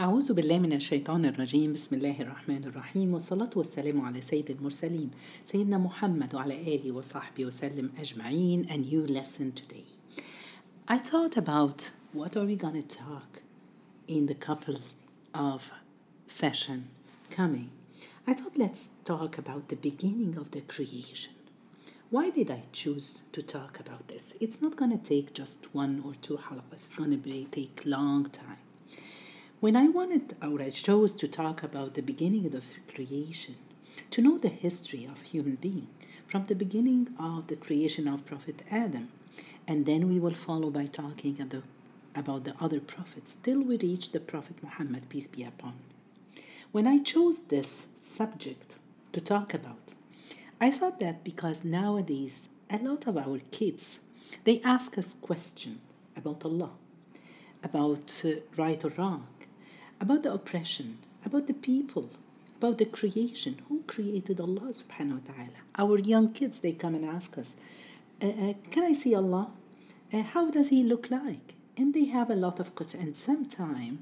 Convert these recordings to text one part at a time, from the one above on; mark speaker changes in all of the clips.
Speaker 1: أعوذ بالله من الشيطان الرجيم بسم الله الرحمن الرحيم والصلاة والسلام على سيد المرسلين سيدنا محمد وعلى آله وصحبه وسلم أجمعين a new lesson today I thought about what are we going to talk in the couple of session coming I thought let's talk about the beginning of the creation why did I choose to talk about this? It's not going to take just one or two halaqas. It's going to be take long time. When I wanted or I chose to talk about the beginning of the creation, to know the history of human being from the beginning of the creation of Prophet Adam, and then we will follow by talking about the other prophets till we reach the Prophet Muhammad, peace be upon. When I chose this subject to talk about, I thought that because nowadays a lot of our kids they ask us questions about Allah, about uh, right or wrong, about the oppression, about the people, about the creation. Who created Allah subhanahu wa ta'ala? Our young kids they come and ask us, uh, uh, Can I see Allah? Uh, how does He look like? And they have a lot of questions, and sometimes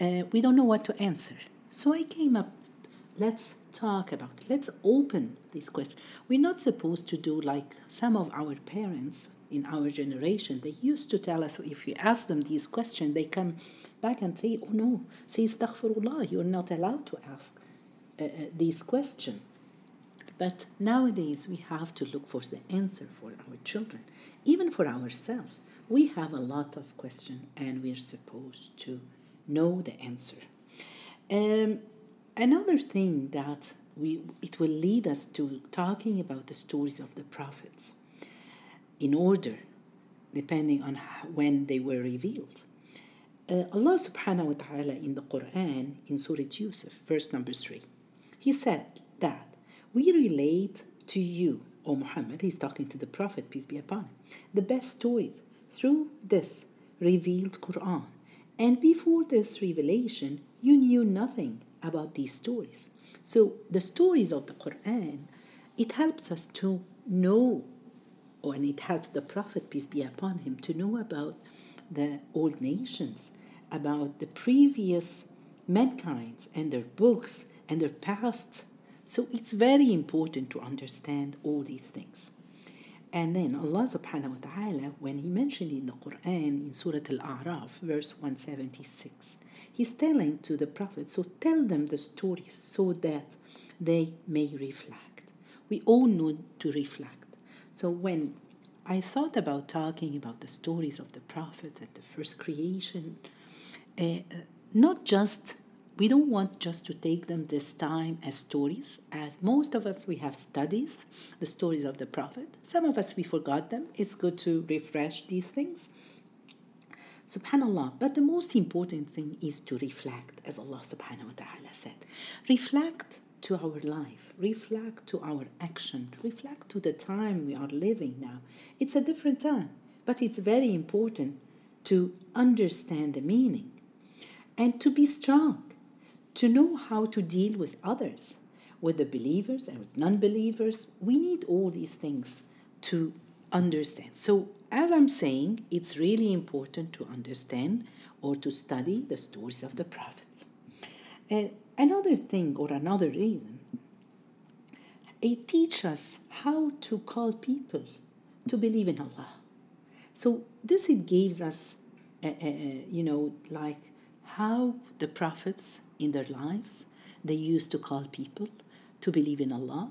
Speaker 1: uh, we don't know what to answer. So I came up, let's talk about it. Let's open this question. We're not supposed to do like some of our parents in our generation. They used to tell us if you ask them these questions, they come back and say, oh no, say astaghfirullah, you're not allowed to ask uh, uh, these questions. But nowadays we have to look for the answer for our children, even for ourselves. We have a lot of questions and we're supposed to know the answer. Um, Another thing that we, it will lead us to talking about the stories of the prophets in order, depending on when they were revealed. Uh, Allah subhanahu wa ta'ala in the Quran, in Surah Yusuf, verse number 3, He said that we relate to you, O Muhammad, He's talking to the Prophet, peace be upon him, the best stories through this revealed Quran. And before this revelation, you knew nothing about these stories. So the stories of the Quran, it helps us to know, and it helps the Prophet, peace be upon him, to know about the old nations, about the previous mankind and their books and their past. So it's very important to understand all these things. And then Allah subhanahu wa ta'ala, when He mentioned in the Quran in Surah Al A'raf, verse 176, He's telling to the Prophet, so tell them the stories so that they may reflect. We all need to reflect. So when I thought about talking about the stories of the Prophet and the first creation, uh, not just we don't want just to take them this time as stories as most of us we have studies the stories of the prophet some of us we forgot them it's good to refresh these things Subhanallah. But the most important thing is to reflect, as Allah subhanahu wa ta'ala said. Reflect to our life, reflect to our action, reflect to the time we are living now. It's a different time, but it's very important to understand the meaning and to be strong, to know how to deal with others, with the believers and with non believers. We need all these things to understand. So as I'm saying, it's really important to understand or to study the stories of the prophets. Uh, another thing or another reason, it teaches us how to call people to believe in Allah. So this it gives us, uh, uh, you know, like how the prophets in their lives they used to call people to believe in Allah.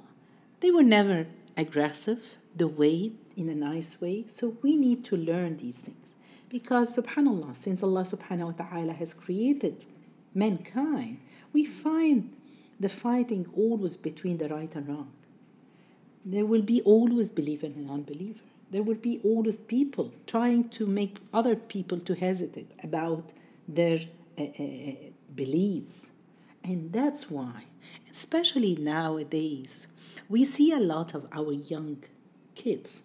Speaker 1: They were never aggressive the way in a nice way. So we need to learn these things. Because subhanAllah, since Allah subhanahu wa ta'ala has created mankind, we find the fighting always between the right and wrong. There will be always believer and unbeliever. There will be always people trying to make other people to hesitate about their uh, uh, beliefs. And that's why, especially nowadays, we see a lot of our young kids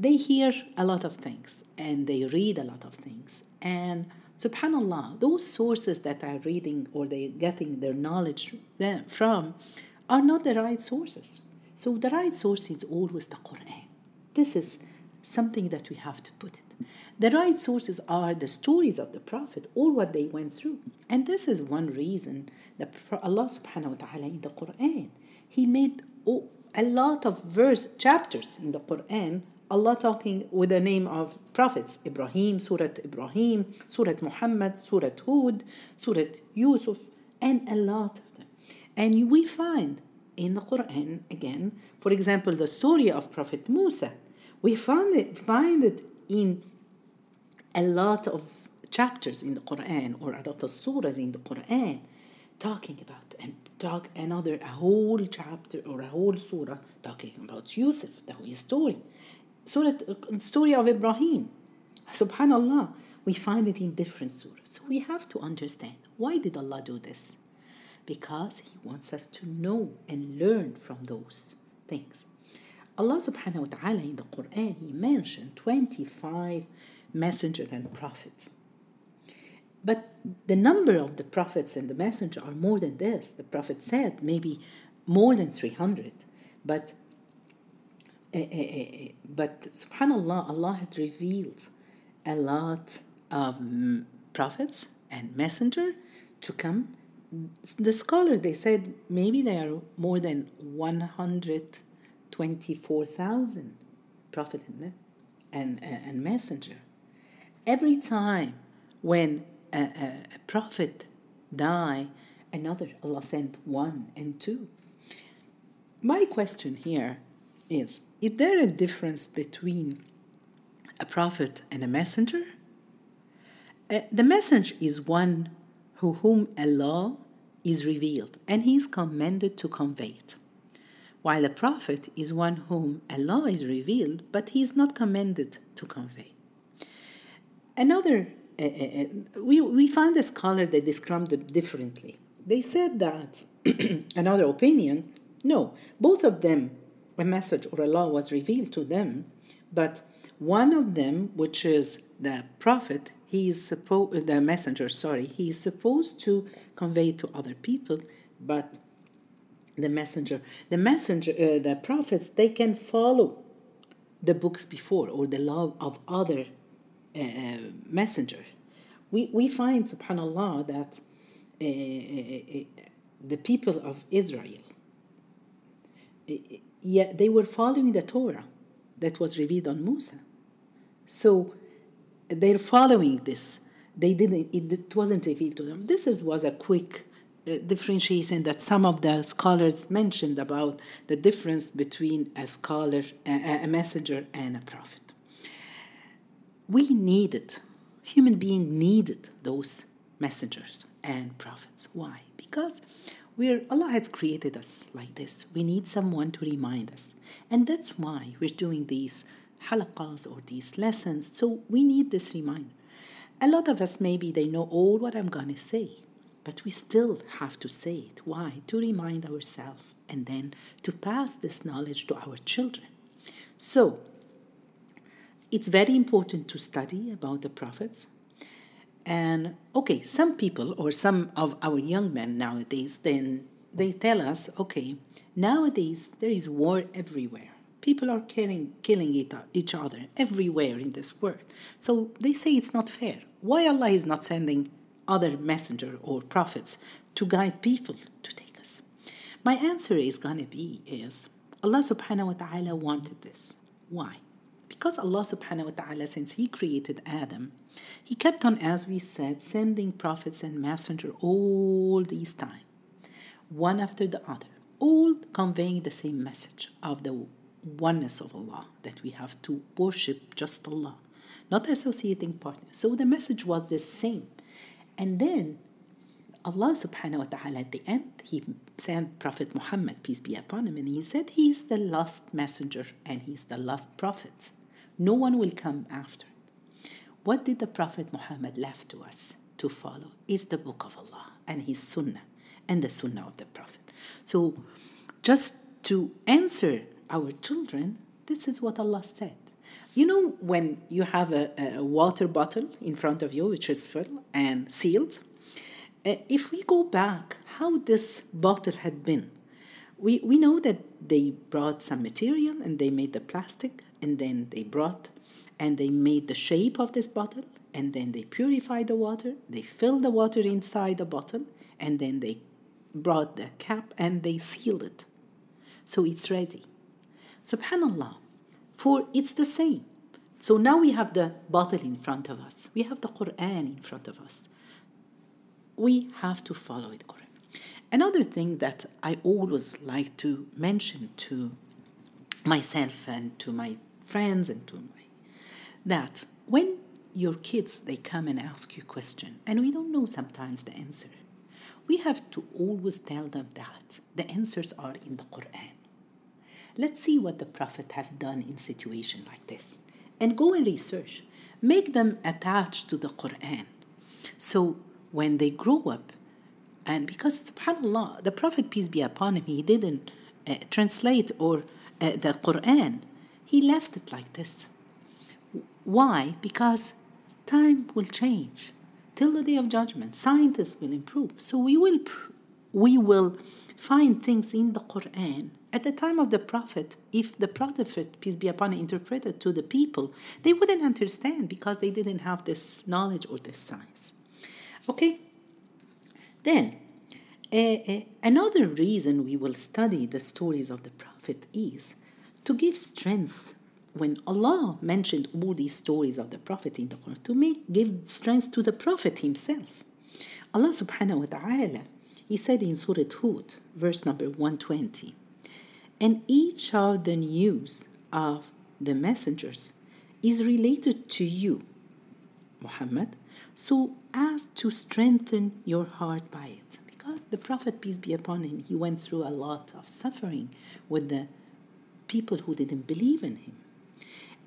Speaker 1: they hear a lot of things and they read a lot of things. And subhanallah, those sources that are reading or they're getting their knowledge from are not the right sources. So the right source is always the Quran. This is something that we have to put it. The right sources are the stories of the Prophet, all what they went through. And this is one reason that Allah subhanahu wa ta'ala in the Quran, He made a lot of verse chapters in the Quran, Allah talking with the name of prophets, Ibrahim, Surah Ibrahim, Surah Muhammad, Surah Hud, Surah Yusuf, and a lot of them. And we find in the Quran again, for example, the story of Prophet Musa, we find it, find it in a lot of chapters in the Quran or a lot of surahs in the Quran talking about and talk another a whole chapter or a whole surah talking about Yusuf, the whole story. Surah the story of Ibrahim. Subhanallah. We find it in different surahs. So we have to understand why did Allah do this? Because He wants us to know and learn from those things. Allah subhanahu wa ta'ala in the Quran He mentioned 25 messenger and prophets. But the number of the prophets and the messenger are more than this. The prophet said maybe more than 300. But, uh, uh, uh, but subhanAllah, Allah had revealed a lot of prophets and messenger to come. The scholar, they said maybe there are more than 124,000 prophet and, and, and messenger. Every time when a, a, a prophet die, another Allah sent one and two. My question here is Is there a difference between a prophet and a messenger? Uh, the messenger is one who whom Allah is revealed and he is commanded to convey it. While a prophet is one whom Allah is revealed, but he is not commanded to convey. Another uh, uh, we, we find a scholar that described it differently. They said that another opinion, no, both of them, a message or a law was revealed to them, but one of them, which is the prophet, he is supposed the messenger, sorry, he is supposed to convey to other people, but the messenger, the messenger, uh, the prophets, they can follow the books before or the law of other uh, messenger. We, we find, subhanAllah, that uh, uh, the people of Israel, yeah, they were following the Torah that was revealed on Musa. So they're following this. They didn't. It, it wasn't revealed to them. This is, was a quick uh, differentiation that some of the scholars mentioned about the difference between a scholar, a, a messenger, and a prophet we needed, human being needed those messengers and prophets. Why? Because we're, Allah has created us like this. We need someone to remind us. And that's why we're doing these halaqas or these lessons. So we need this reminder. A lot of us, maybe they know all what I'm going to say, but we still have to say it. Why? To remind ourselves and then to pass this knowledge to our children. So, it's very important to study about the prophets. And okay, some people or some of our young men nowadays, then they tell us, okay, nowadays there is war everywhere. People are killing, killing each other everywhere in this world. So they say it's not fair. Why Allah is not sending other messenger or prophets to guide people to take us? My answer is gonna be is Allah subhanahu wa ta'ala wanted this. Why? Because Allah subhanahu wa ta'ala, since He created Adam, He kept on, as we said, sending prophets and messengers all these time, one after the other, all conveying the same message of the oneness of Allah, that we have to worship just Allah, not associating partners. So the message was the same. And then Allah subhanahu wa ta'ala at the end, He sent Prophet Muhammad, peace be upon him, and He said He is the last messenger and He's the last prophet. No one will come after. What did the Prophet Muhammad left to us to follow? Is the book of Allah and his sunnah and the sunnah of the Prophet. So just to answer our children, this is what Allah said. You know, when you have a, a water bottle in front of you, which is full and sealed, uh, if we go back, how this bottle had been, we, we know that they brought some material and they made the plastic and then they brought and they made the shape of this bottle and then they purified the water they filled the water inside the bottle and then they brought the cap and they sealed it. So it's ready subhanallah. For it's the same. So now we have the bottle in front of us. We have the quran in front of us. We have to follow the quran. Another thing that i always like to mention to myself and to my friends and to my that when your kids they come and ask you a question and we don't know sometimes the answer we have to always tell them that the answers are in the quran let's see what the prophet have done in situation like this. And go and research. Make them attached to the quran. So when they grow up and because subhanallah the prophet peace be upon him he didn't uh, translate or uh, the quran. He left it like this. Why? Because time will change. Till the day of judgment scientists will improve. So we will we will find things in the quran at the time of the prophet if the prophet peace be upon him interpreted to the people they wouldn't understand because they didn't have this knowledge or this science. Okay? Then uh, uh, another reason we will study the stories of the prophet is to give strength. When Allah mentioned all these stories of the Prophet in the Quran, to make give strength to the Prophet himself. Allah subhanahu wa ta'ala, He said in Surah Hud, verse number 120, and each of the news of the messengers is related to you, Muhammad, so as to strengthen your heart by it. Because the Prophet, peace be upon him, he went through a lot of suffering with the people who didn't believe in him.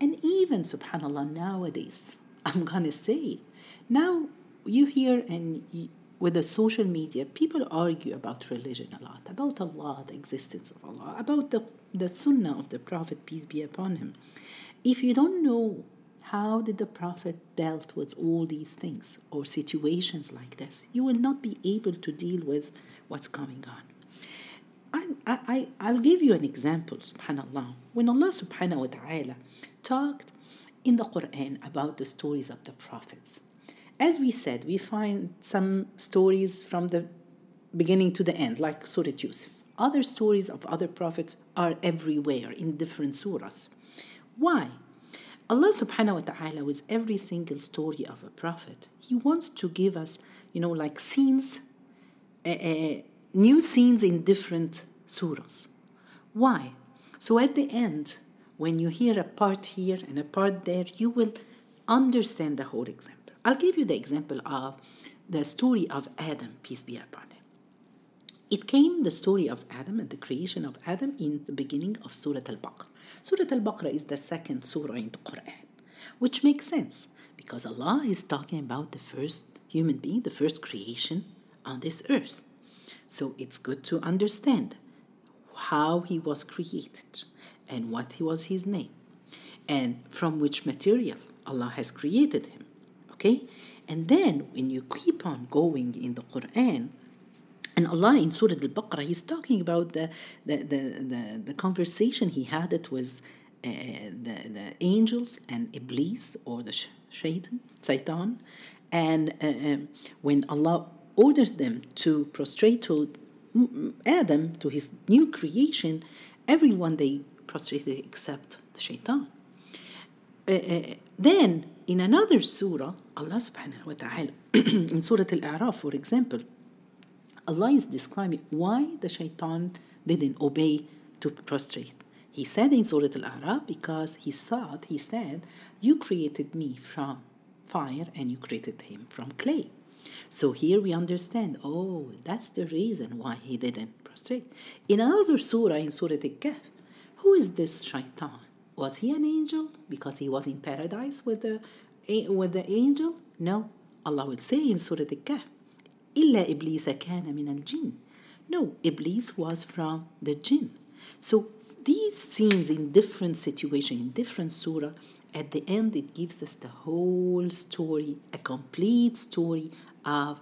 Speaker 1: And even, subhanAllah, nowadays, I'm going to say. Now you hear and with the social media, people argue about religion a lot, about Allah, the existence of Allah, about the, the sunnah of the Prophet, peace be upon him. If you don't know how did the Prophet dealt with all these things or situations like this, you will not be able to deal with what's going on. I, I, I'll give you an example, subhanAllah. When Allah subhanahu wa ta'ala talked in the Quran about the stories of the prophets. As we said, we find some stories from the beginning to the end, like Surah Yusuf. Other stories of other prophets are everywhere in different surahs. Why? Allah subhanahu wa ta'ala, with every single story of a prophet, He wants to give us, you know, like scenes, uh, uh, new scenes in different surahs. Why? So at the end, when you hear a part here and a part there, you will understand the whole example. I'll give you the example of the story of Adam, peace be upon him. It came the story of Adam and the creation of Adam in the beginning of Surah Al Baqarah. Surah Al Baqarah is the second surah in the Quran, which makes sense because Allah is talking about the first human being, the first creation on this earth. So it's good to understand how he was created and what was his name and from which material Allah has created him. Okay? And then when you keep on going in the Quran, and Allah in Surah Al Baqarah, He's talking about the, the, the, the, the conversation He had it with uh, the, the angels and Iblis or the shaitan, Satan. And uh, um, when Allah ordered them to prostrate to Adam, to his new creation, everyone they prostrated except the shaitan. Uh, uh, then in another surah, Allah subhanahu wa ta'ala, in Surah Al A'raf, for example, Allah is describing why the shaitan didn't obey to prostrate. He said in Surah Al A'raf, because he thought, he said, You created me from fire and you created him from clay. So here we understand, oh, that's the reason why he didn't prostrate. In another surah, in Surah Al Kahf, who is this shaitan? Was he an angel because he was in paradise with the, with the angel? No. Allah will say in Surah Al-Kahf, إِلَّا إِبْلِيسَ كَانَ مِنَ الْجِنِّ No, Iblis was from the jinn. So these scenes in different situations, in different surah, at the end it gives us the whole story, a complete story of,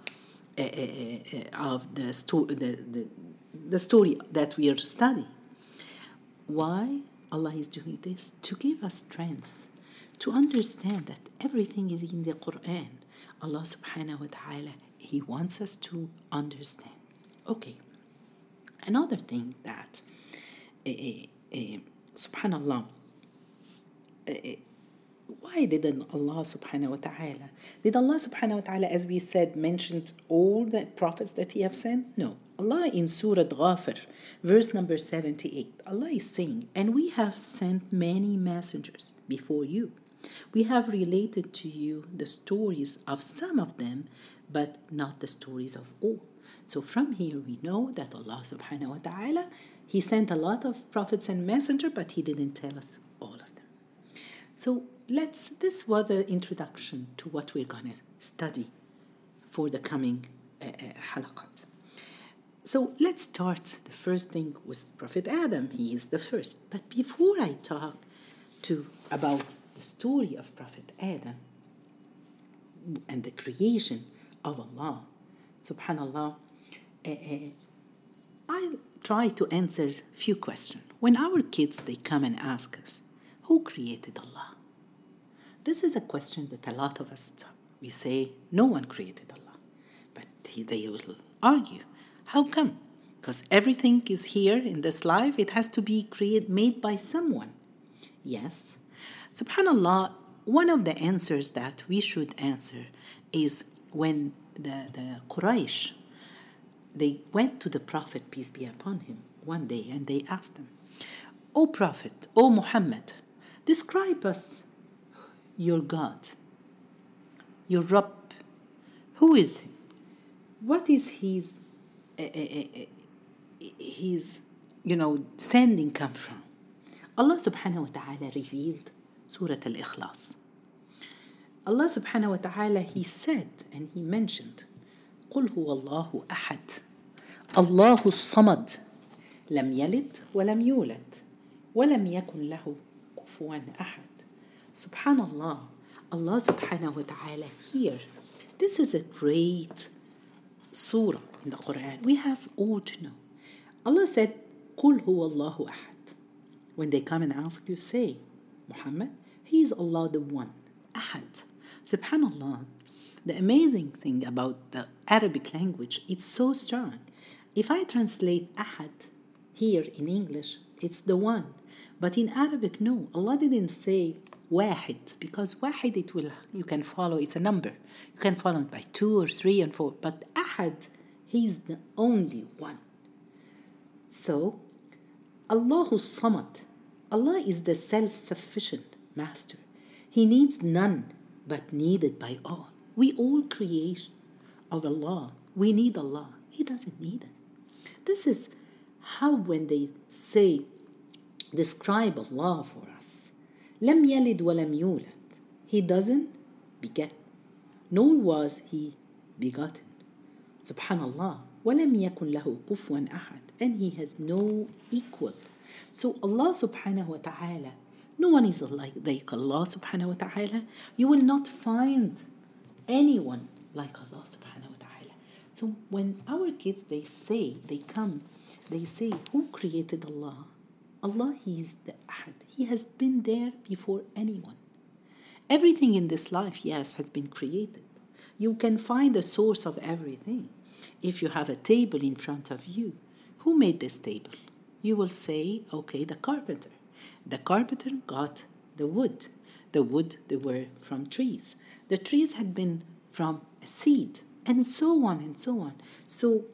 Speaker 1: uh, uh, of the, sto- the, the, the story that we are studying. Why Allah is doing this? To give us strength, to understand that everything is in the Quran. Allah subhanahu wa ta'ala, He wants us to understand. Okay. Another thing that, uh, uh, subhanallah, uh, why didn't Allah subhanahu wa ta'ala, did Allah subhanahu wa ta'ala, as we said, mentioned all the prophets that He have sent? No. Allah in Surah Ghafir, verse number 78, Allah is saying, And we have sent many messengers before you. We have related to you the stories of some of them, but not the stories of all. So from here we know that Allah subhanahu wa ta'ala, He sent a lot of prophets and messengers, but He didn't tell us all of them. So let's this was the introduction to what we're gonna study for the coming uh, uh, halaqat. So let's start the first thing with Prophet Adam. He is the first. But before I talk to about the story of Prophet Adam and the creation of Allah, subhanallah, uh, uh, I try to answer few questions. When our kids they come and ask us, who created Allah? This is a question that a lot of us we say no one created Allah, but they will argue how come? Because everything is here in this life, it has to be created, made by someone. Yes. Subhanallah, one of the answers that we should answer is when the, the Quraysh, they went to the Prophet, peace be upon him, one day and they asked him, O Prophet, O Muhammad, describe us your God, your Rabb. Who is he? What is his eh, eh, eh, his, you know, sending come from. Allah subhanahu wa ta'ala revealed Surah Al-Ikhlas. Allah subhanahu wa ta'ala, He said and He mentioned, قل هو الله أحد الله الصمد لم يلد ولم يولد ولم يكن له كفوا أحد Subhanallah, Allah subhanahu wa ta'ala here, this is a great surah in the Quran. We have all to know. Allah said, قُلْ هُوَ اللَّهُ أَحَدٌ When they come and ask you, say, Muhammad, He is Allah the One, Ahad. Subhanallah, the amazing thing about the Arabic language, it's so strong. If I translate Ahad here in English, it's the one. But in Arabic, no. Allah didn't say wahid because wahid it will you can follow it's a number you can follow it by two or three and four but ahad He's the only one. So, Allahu Samad. Allah is the self sufficient master. He needs none but needed by all. We all creation of Allah. We need Allah. He doesn't need it. This is how when they say, describe Allah for us. لم يلد ولم يولد. He doesn't beget, nor was he begotten. Subhanallah. وَلَمْ يَكُنْ لَهُ كُفُوًا أَحَدٌ And he has no equal. So Allah subhanahu wa ta'ala, no one is like, Allah subhanahu wa ta'ala. You will not find anyone like Allah subhanahu wa ta'ala. So when our kids, they say, they come, they say, who created Allah? Allah, He is the Ahad. He has been there before anyone. Everything in this life, yes, has been created. You can find the source of everything. If you have a table in front of you, who made this table? You will say, okay, the carpenter. The carpenter got the wood. The wood, they were from trees. The trees had been from a seed, and so on and so on. So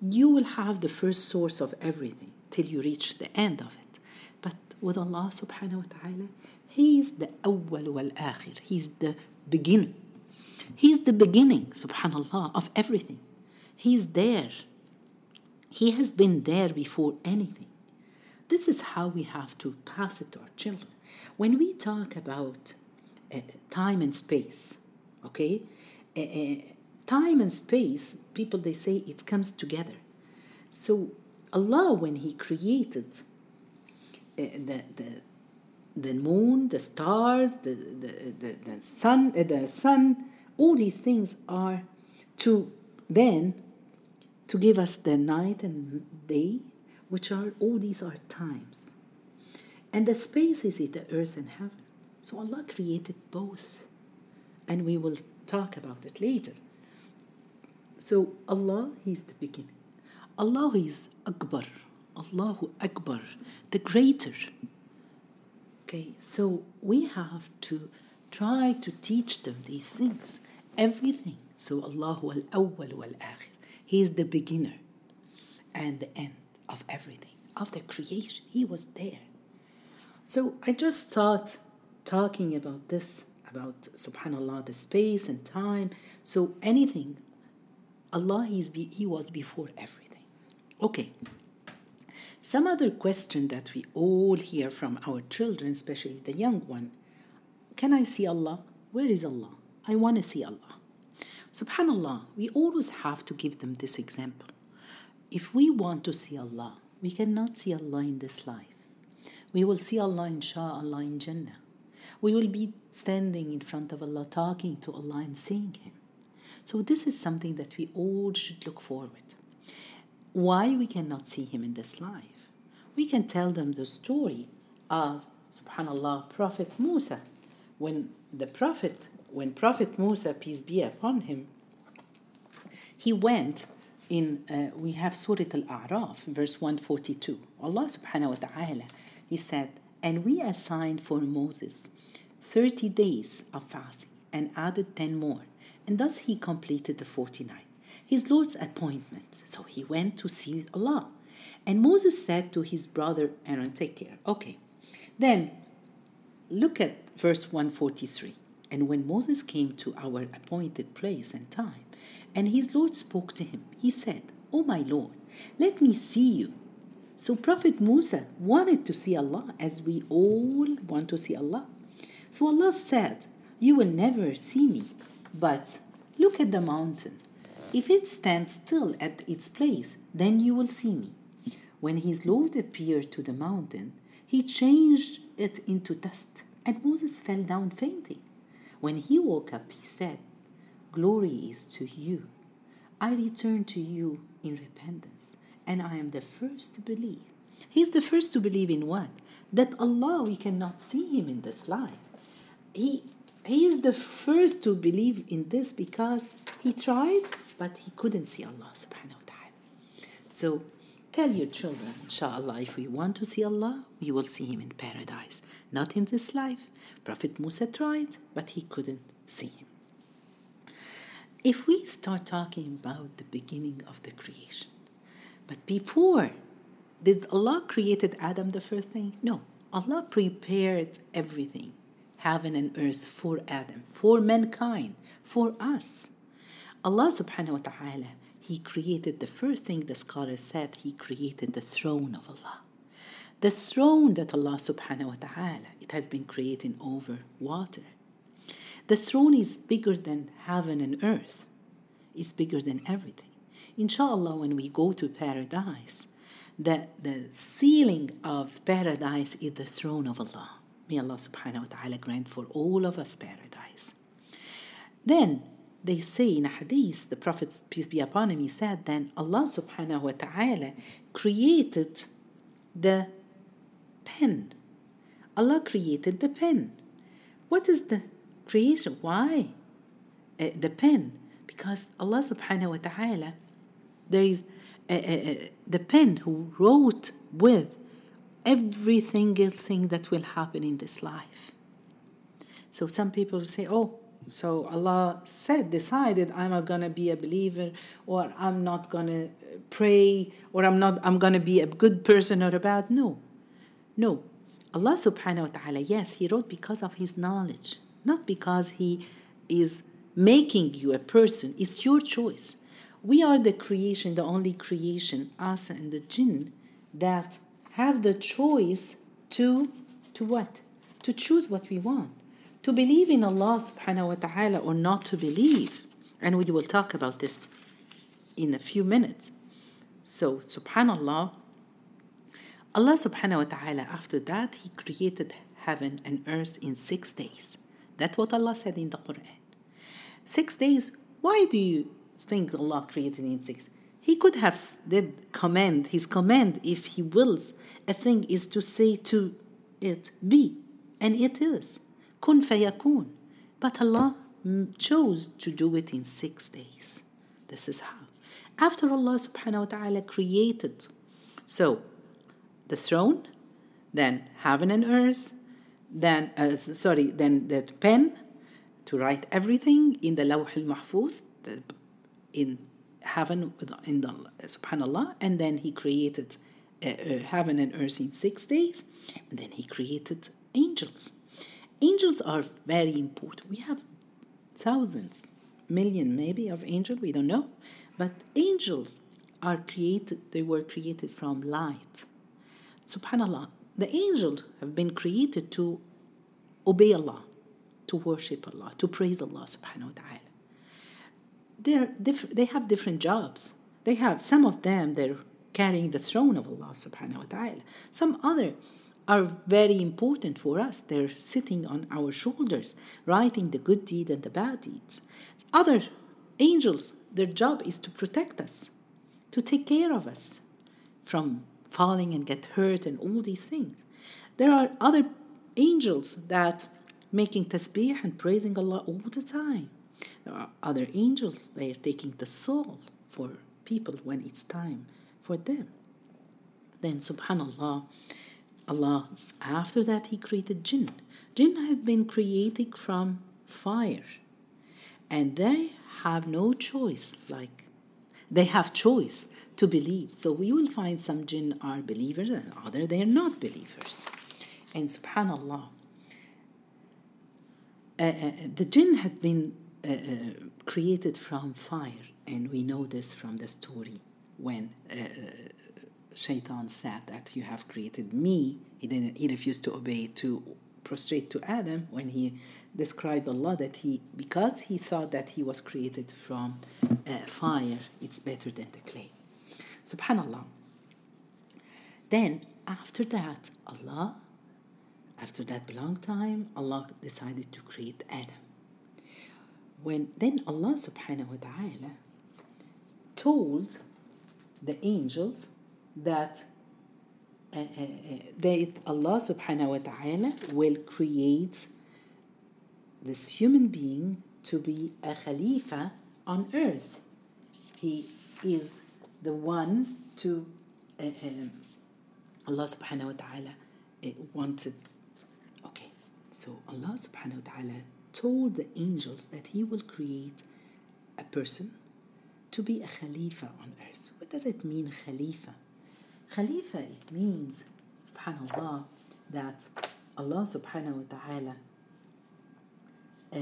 Speaker 1: you will have the first source of everything till you reach the end of it. But with Allah subhanahu wa ta'ala, He is the awwal wal akhir. He's the beginner. He's the beginning, subhanallah, of everything. He's there. He has been there before anything. This is how we have to pass it to our children. When we talk about uh, time and space, okay, uh, uh, time and space, people they say it comes together. So Allah, when He created the, the the moon, the stars, the, the, the, the sun, the sun, all these things are to then to give us the night and day, which are all these are times. And the space is it the earth and heaven. So Allah created both. And we will talk about it later. So Allah, He's the beginning. Allah is Akbar. Allahu Akbar, the greater. Okay, so we have to try to teach them these things, everything. So Allahu al awwal wal akhir. He is the beginner and the end of everything, of the creation. He was there. So I just thought talking about this, about subhanallah, the space and time. So anything, Allah is be, He was before everything. Okay. Some other question that we all hear from our children, especially the young one Can I see Allah? Where is Allah? I want to see Allah. Subhanallah, we always have to give them this example. If we want to see Allah, we cannot see Allah in this life. We will see Allah, inshallah, in Jannah. We will be standing in front of Allah, talking to Allah and seeing Him. So, this is something that we all should look forward. Why we cannot see Him in this life? We can tell them the story of, subhanallah, Prophet Musa. When the Prophet, when Prophet Musa, peace be upon him, he went in, uh, we have Surah Al A'raf, verse 142. Allah subhanahu wa ta'ala, He said, And we assigned for Moses 30 days of fasting and added 10 more. And thus he completed the 49. His Lord's appointment. So he went to see Allah. And Moses said to his brother Aaron, Take care. Okay. Then look at verse 143. And when Moses came to our appointed place and time, and his Lord spoke to him. He said, O my Lord, let me see you. So Prophet Musa wanted to see Allah as we all want to see Allah. So Allah said, You will never see me, but look at the mountain. If it stands still at its place, then you will see me. When his Lord appeared to the mountain, he changed it into dust, and Moses fell down fainting. When he woke up, he said, Glory is to you. I return to you in repentance, and I am the first to believe. He's the first to believe in what? That Allah, we cannot see Him in this life. He, he is the first to believe in this because he tried, but he couldn't see Allah subhanahu wa ta'ala. So tell your children, inshallah, if we want to see Allah, we will see Him in paradise. Not in this life. Prophet Musa tried, but he couldn't see Him. If we start talking about the beginning of the creation, but before, did Allah created Adam the first thing? No. Allah prepared everything, heaven and earth for Adam, for mankind, for us. Allah subhanahu wa ta'ala, He created the first thing the scholar said, He created the throne of Allah. The throne that Allah subhanahu wa ta'ala, it has been created over water. The throne is bigger than heaven and earth. It's bigger than everything. Inshallah, when we go to paradise, the, the ceiling of paradise is the throne of Allah. May Allah subhanahu wa ta'ala grant for all of us paradise. Then they say in a hadith, the Prophet, peace be upon him, he said, then Allah subhanahu wa ta'ala created the pen. Allah created the pen. What is the creation. Why? Uh, the pen. Because Allah subhanahu wa ta'ala, there is uh, the pen who wrote with every single thing that will happen in this life. So some people say, oh, so Allah said, decided I'm gonna be a believer, or I'm not gonna pray, or I'm not I'm gonna be a good person or a bad. No. No. Allah subhanahu wa ta'ala, yes, He wrote because of His knowledge not because He is making you a person. It's your choice. We are the creation, the only creation, us and the jinn, that have the choice to, to what? To choose what we want. To believe in Allah subhanahu wa ta'ala or not to believe. And we will talk about this in a few minutes. So, subhanallah, Allah subhanahu wa ta'ala, after that, He created heaven and earth in six days. That's what Allah said in the Quran. Six days, why do you think Allah created in six? He could have did command, his command, if he wills, a thing is to say to it, be, and it is. kun fayakun. But Allah chose to do it in six days. This is how. After Allah subhanahu wa ta'ala created, so the throne, then heaven and earth, then, uh, sorry, then the pen to write everything in the Lawh al-Mahfuz, in heaven, in the, subhanallah, and then he created uh, uh, heaven and earth in six days, and then he created angels. Angels are very important. We have thousands, million maybe of angels, we don't know. But angels are created, they were created from light. Subhanallah, the angels have been created to obey Allah, to worship Allah, to praise Allah subhanahu wa ta'ala. They're diff- they have different jobs. They have some of them they're carrying the throne of Allah subhanahu wa ta'ala. Some other are very important for us. They're sitting on our shoulders, writing the good deed and the bad deeds. Other angels, their job is to protect us, to take care of us from falling and get hurt and all these things. There are other angels that making tasbih and praising Allah all the time. There are other angels, they are taking the soul for people when it's time for them. Then subhanallah, Allah, after that, He created jinn. Jinn have been created from fire, and they have no choice. Like they have choice to believe. So we will find some jinn are believers and other they are not believers. And Subhanallah, uh, uh, the jinn had been uh, uh created from fire, and we know this from the story when uh, Shaitan said that you have created me. He didn't. He refused to obey to prostrate to Adam when he described Allah that he because he thought that he was created from fire. It's better than the clay. Subhanallah. Then after that, Allah, after that long time, Allah decided to create Adam. When then Allah subhanahu wa ta'ala told the angels that uh, uh, uh, that Allah subhanahu wa ta'ala will create this human being to be a khalifa on earth. He is the one to uh, Allah subhanahu wa ta'ala uh, wanted. Okay, so Allah subhanahu wa ta'ala told the angels that He will create a person to be a khalifa on earth. What does it mean, khalifa? Khalifa, it means, subhanAllah, that Allah subhanahu wa ta'ala, uh,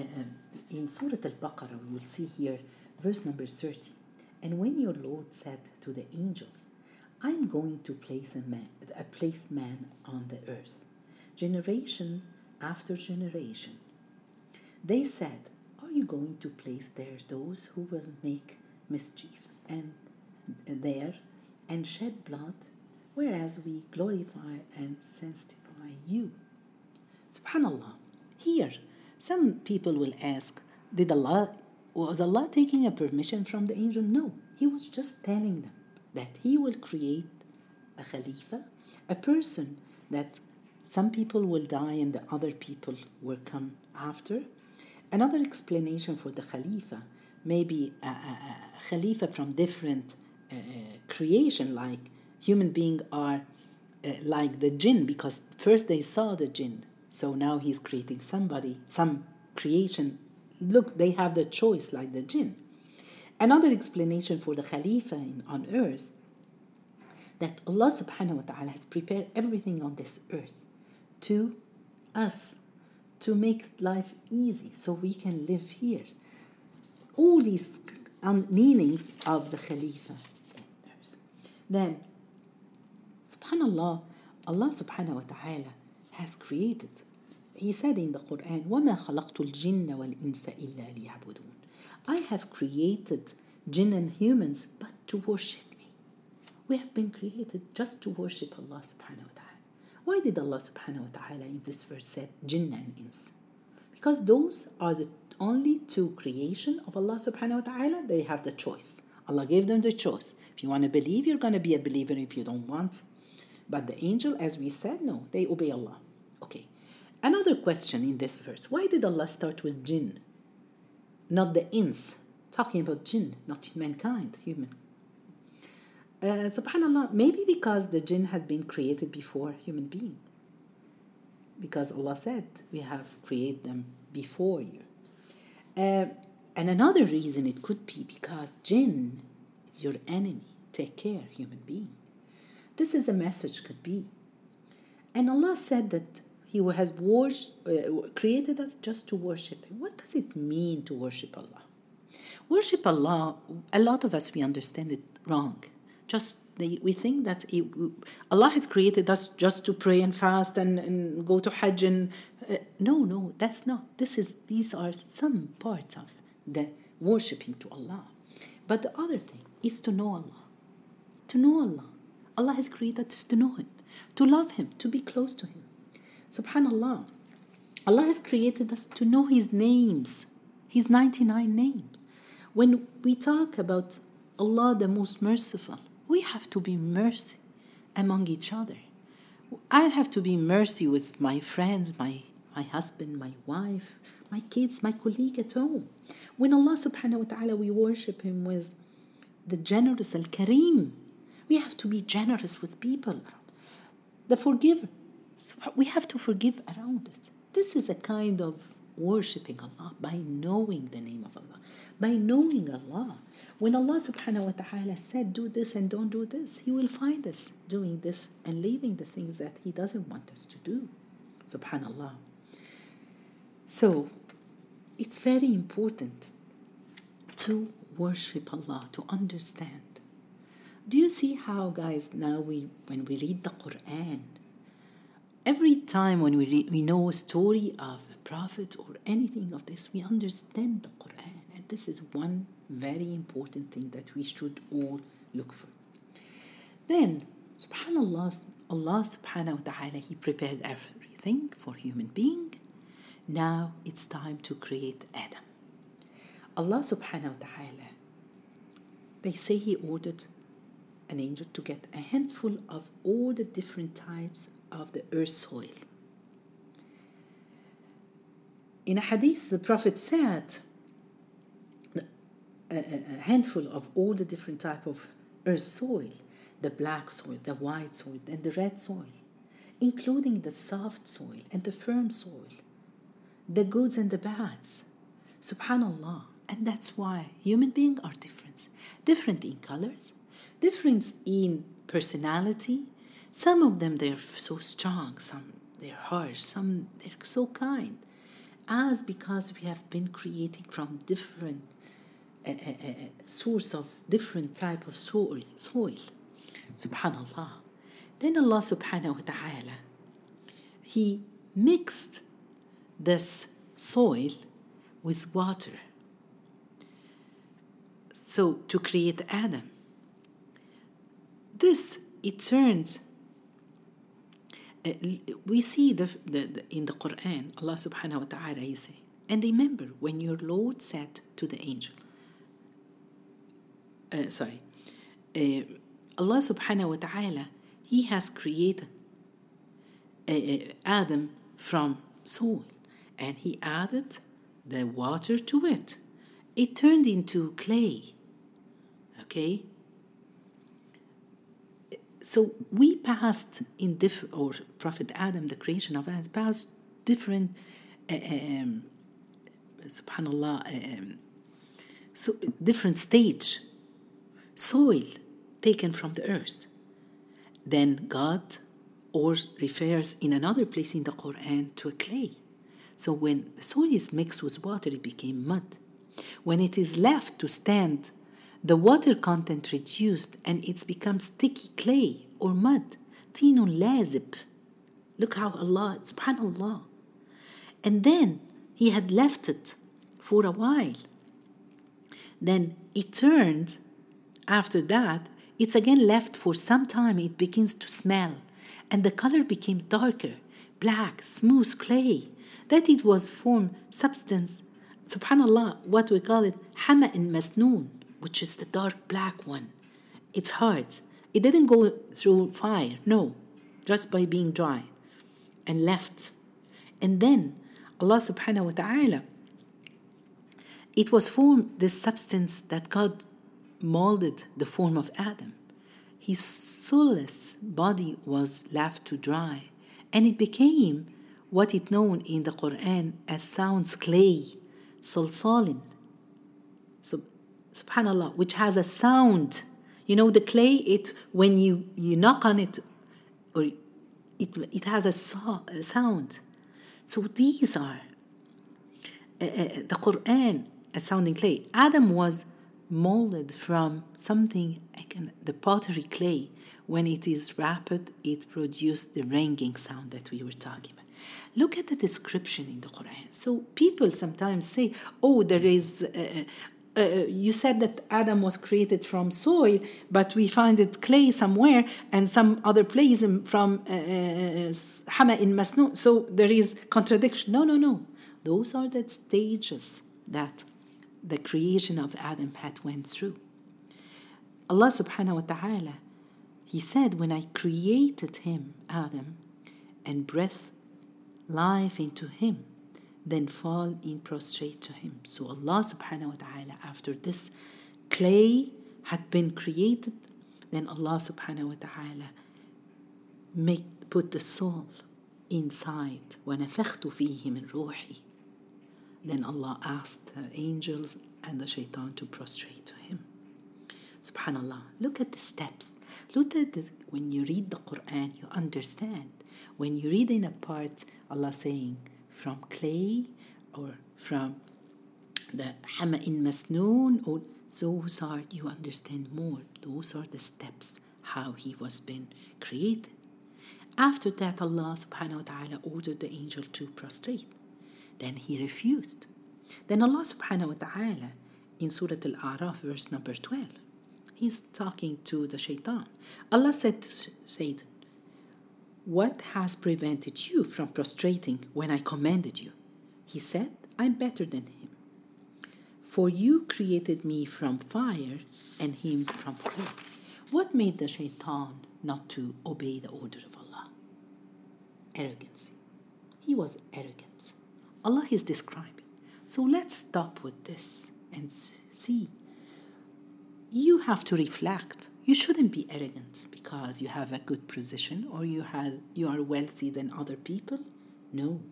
Speaker 1: in Surah Al Baqarah, we will see here, verse number 30. And when your Lord said to the angels, I'm going to place a man, a place man on the earth, generation after generation. They said, Are you going to place there those who will make mischief and there and shed blood whereas we glorify and sanctify you. Subhanallah. Here, some people will ask, did Allah was Allah taking a permission from the angel? No. He was just telling them that he will create a khalifa, a person that some people will die and the other people will come after. Another explanation for the khalifa maybe a, a, a khalifa from different uh, creation, like human beings are uh, like the jinn because first they saw the jinn so now he's creating somebody some creation look they have the choice like the jinn another explanation for the khalifa on earth that allah subhanahu wa ta'ala has prepared everything on this earth to us to make life easy so we can live here all these um, meanings of the khalifa then Subhanallah, Allah subhanahu wa ta'ala has created. He said in the Quran, وَمَا خَلَقْتُ الْجِنَّ وَالْإِنسَ إِلَّا لِيَعْبُدُونَ I have created jinn and humans but to worship me. We have been created just to worship Allah subhanahu wa ta'ala. Why did Allah subhanahu wa ta'ala in this verse say jinn and ins? Because those are the only two creation of Allah subhanahu wa ta'ala, they have the choice. Allah gave them the choice. If you want to believe, you're going to be a believer. If you don't want, but the angel, as we said, no, they obey Allah. Okay. Another question in this verse why did Allah start with jinn, not the ins? Talking about jinn, not mankind, human. Uh, subhanallah, maybe because the jinn had been created before human being. Because Allah said, We have created them before you. Uh, and another reason it could be because jinn is your enemy. Take care, human being. This is a message, could be. And Allah said that He has uh, created us just to worship Him. What does it mean to worship Allah? Worship Allah, a lot of us, we understand it wrong. Just they, we think that it, Allah had created us just to pray and fast and, and go to Hajj and uh, no, no, that's not. This is these are some parts of the worshiping to Allah. But the other thing is to know Allah. To know Allah. Allah has created us to know Him, to love Him, to be close to Him. Subhanallah. Allah has created us to know His names, His 99 names. When we talk about Allah the most merciful, we have to be mercy among each other. I have to be mercy with my friends, my, my husband, my wife, my kids, my colleague at home. When Allah subhanahu wa ta'ala, we worship Him with the generous Al Kareem, we have to be generous with people. The forgiver, we have to forgive around us. This is a kind of worshiping Allah by knowing the name of Allah, by knowing Allah. When Allah subhanahu wa ta'ala said, do this and don't do this, He will find us doing this and leaving the things that He doesn't want us to do. Subhanallah. So, it's very important to worship Allah, to understand. Do you see how, guys, now we, when we read the Quran, every time when we, read, we know a story of a prophet or anything of this, we understand the Quran. And this is one very important thing that we should all look for. Then, subhanallah, Allah subhanahu wa ta'ala, He prepared everything for human being. Now it's time to create Adam. Allah subhanahu wa ta'ala, they say He ordered an angel to get a handful of all the different types of the earth soil. In a hadith, the Prophet said, a, a handful of all the different type of earth soil, the black soil, the white soil, and the red soil, including the soft soil and the firm soil, the goods and the bads. Subhanallah. And that's why human beings are different. Different in colors, difference in personality. Some of them they're so strong, some they're harsh, some they're so kind. As because we have been creating from different uh, uh, source of different type of soil, soil. Subhanallah. Then Allah subhanahu wa ta'ala, He mixed this soil with water. So to create Adam. This, it turns uh, we see the, the, the, in the Quran, Allah subhanahu wa ta'ala, He say, and remember when your Lord said to the angel, uh, sorry, uh, Allah subhanahu wa ta'ala, He has created uh, uh, Adam from soil and He added the water to it. It turned into clay. Okay? So we passed in different, or Prophet Adam, the creation of Adam, passed different, um, subhanallah, um, so different stage, soil taken from the earth. Then God or refers in another place in the Quran to a clay. So when soil is mixed with water, it became mud. When it is left to stand the water content reduced and it's become sticky clay or mud. Tinun lazib. Look how Allah, subhanallah. And then he had left it for a while. Then it turned, after that, it's again left for some time, it begins to smell. And the color becomes darker, black, smooth clay. That it was form, substance, subhanallah, what we call it, hama in masnoon which is the dark black one. It's hard. It didn't go through fire, no, just by being dry and left. And then Allah subhanahu wa ta'ala, it was formed this substance that God molded the form of Adam. His soulless body was left to dry, and it became what is known in the Quran as sounds clay, salsalin. Subhanallah, which has a sound. You know, the clay, it when you, you knock on it, or it, it has a, so, a sound. So these are uh, uh, the Quran, a sounding clay. Adam was molded from something, again, the pottery clay. When it is wrapped, it produced the ringing sound that we were talking about. Look at the description in the Quran. So people sometimes say, oh, there is. Uh, uh, you said that Adam was created from soil, but we find it clay somewhere and some other place from uh, uh, Hama in Masnu. So there is contradiction. No, no, no. Those are the stages that the creation of Adam had went through. Allah subhanahu wa ta'ala, He said, when I created him, Adam, and breathed life into him, then fall in prostrate to him. So Allah subhanahu wa ta'ala, after this clay had been created, then Allah subhanahu wa ta'ala make, put the soul inside. وَنَفَخْتُ فِيهِ مِنْ رُوحِي then Allah asked the angels and the shaitan to prostrate to him. Subhanallah. Look at the steps. Look at this. When you read the Quran, you understand. When you read in a part, Allah saying, from clay or from the Hama'in Masnoon, or those are, you understand more. Those are the steps, how he was been created. After that, Allah subhanahu wa ta'ala ordered the angel to prostrate. Then he refused. Then Allah subhanahu wa ta'ala in Surah Al A'raf, verse number 12, he's talking to the shaitan. Allah said Satan, What has prevented you from prostrating when I commanded you? He said, I'm better than him. For you created me from fire and him from clay. What made the shaitan not to obey the order of Allah? Arrogance. He was arrogant. Allah is describing. So let's stop with this and see. You have to reflect. You shouldn't be arrogant because you have a good position or you have you are wealthy than other people. No.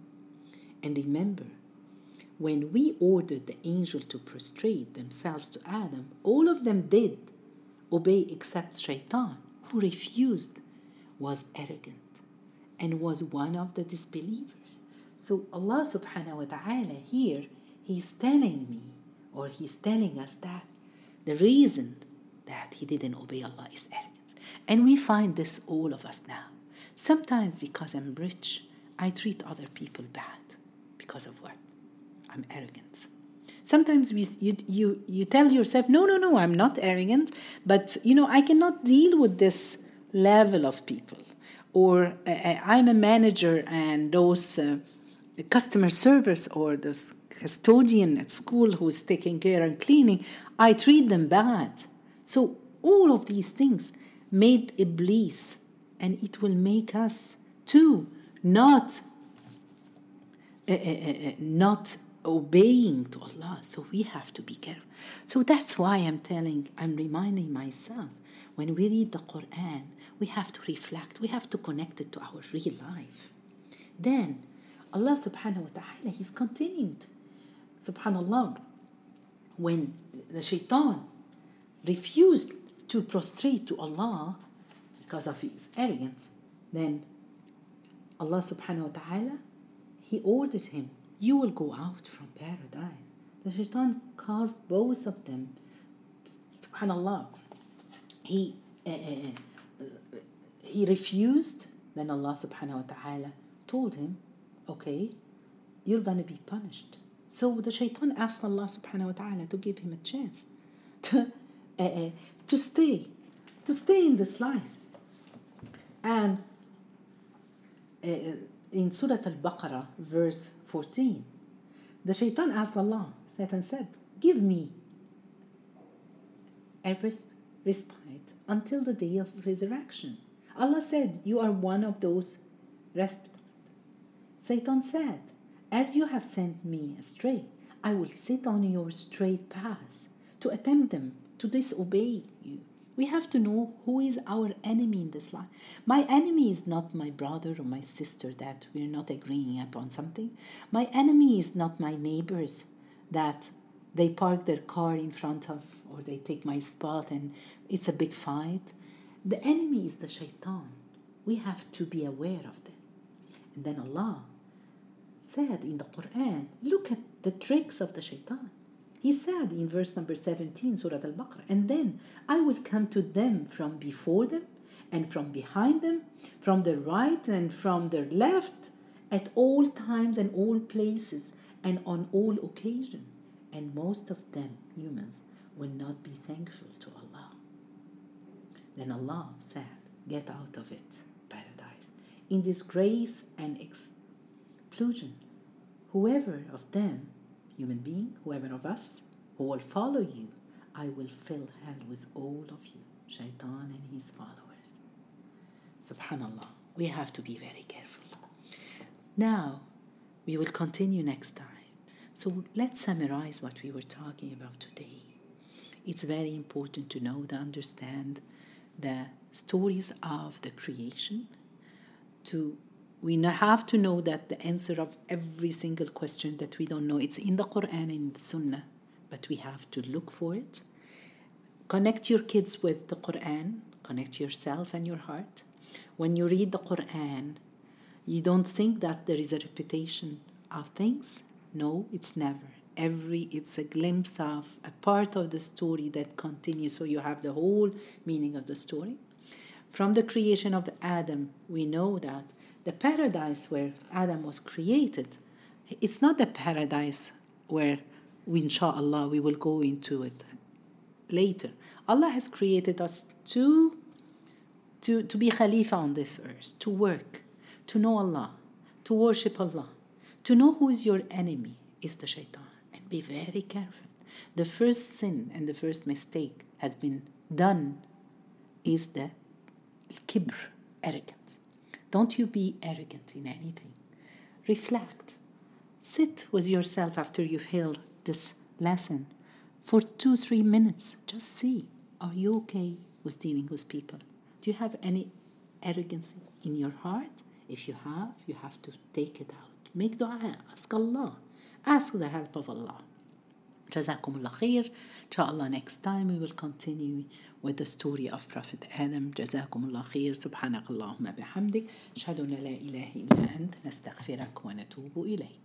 Speaker 1: And remember, when we ordered the angel to prostrate themselves to Adam, all of them did obey except Shaitan, who refused, was arrogant, and was one of the disbelievers. So Allah subhanahu wa ta'ala here, He's telling me, or He's telling us that the reason that He didn't obey Allah is arrogance. And we find this all of us now. Sometimes because I'm rich, I treat other people bad. Because of what? I'm arrogant. Sometimes we, you, you, you tell yourself, no, no, no, I'm not arrogant, but you know, I cannot deal with this level of people. Or uh, I'm a manager and those uh, customer service or the custodian at school who's taking care and cleaning, I treat them bad. So all of these things made Iblis, and it will make us too not uh, uh, uh, not obeying to Allah. So we have to be careful. So that's why I'm telling, I'm reminding myself when we read the Quran, we have to reflect, we have to connect it to our real life. Then Allah subhanahu wa ta'ala, He's continued. Subhanallah. When the shaitan refused to prostrate to Allah because of his arrogance, then Allah subhanahu wa ta'ala, He ordered him, You will go out from paradise. The shaitan caused both of them. Subhanallah. He, uh, uh, he refused, then Allah subhanahu wa ta'ala told him, okay, you're going to be punished. So the shaitan asked Allah subhanahu wa ta'ala to give him a chance to, uh, to stay, to stay in this life. And uh, in Surah Al Baqarah, verse 14, the shaitan asked Allah, Satan said, Give me every respite until the day of resurrection. Allah said, You are one of those respite Satan said, As you have sent me astray, I will sit on your straight path to attempt them to disobey you. We have to know who is our enemy in this life. My enemy is not my brother or my sister that we're not agreeing upon something. My enemy is not my neighbors that they park their car in front of or they take my spot and it's a big fight. The enemy is the shaitan. We have to be aware of that. And then Allah said in the Quran, look at the tricks of the shaitan. He said in verse number 17, Surah Al Baqarah, and then I will come to them from before them and from behind them, from the right and from the left, at all times and all places and on all occasions. And most of them, humans, will not be thankful to Allah. Then Allah said, Get out of it, paradise. In disgrace and exclusion, whoever of them, human being, whoever of us, who will follow you, I will fill hell with all of you, shaitan and his followers. Subhanallah, we have to be very careful. Now, we will continue next time. So let's summarize what we were talking about today. It's very important to know, to understand the stories of the creation. To we have to know that the answer of every single question that we don't know it's in the Quran in the Sunnah, but we have to look for it. Connect your kids with the Quran. Connect yourself and your heart. When you read the Quran, you don't think that there is a repetition of things. No, it's never every it's a glimpse of a part of the story that continues so you have the whole meaning of the story from the creation of adam we know that the paradise where adam was created it's not the paradise where we, inshallah we will go into it later allah has created us to to, to be khalifa on this earth to work to know allah to worship allah to know who is your enemy is the shaitan and be very careful. The first sin and the first mistake has been done is the kibr, arrogance. Don't you be arrogant in anything. Reflect. Sit with yourself after you've heard this lesson for two, three minutes. Just see are you okay with dealing with people? Do you have any arrogance in your heart? If you have, you have to take it out. Make dua, ask Allah. Ask the help of Allah. جزاكم الله خير إن شاء الله next time we will continue with the story of Prophet Adam. جزاكم الله خير. سبحانك اللهم بحمدك أشهد أن لا إله إلا أنت. نستغفرك ونتوب إليك.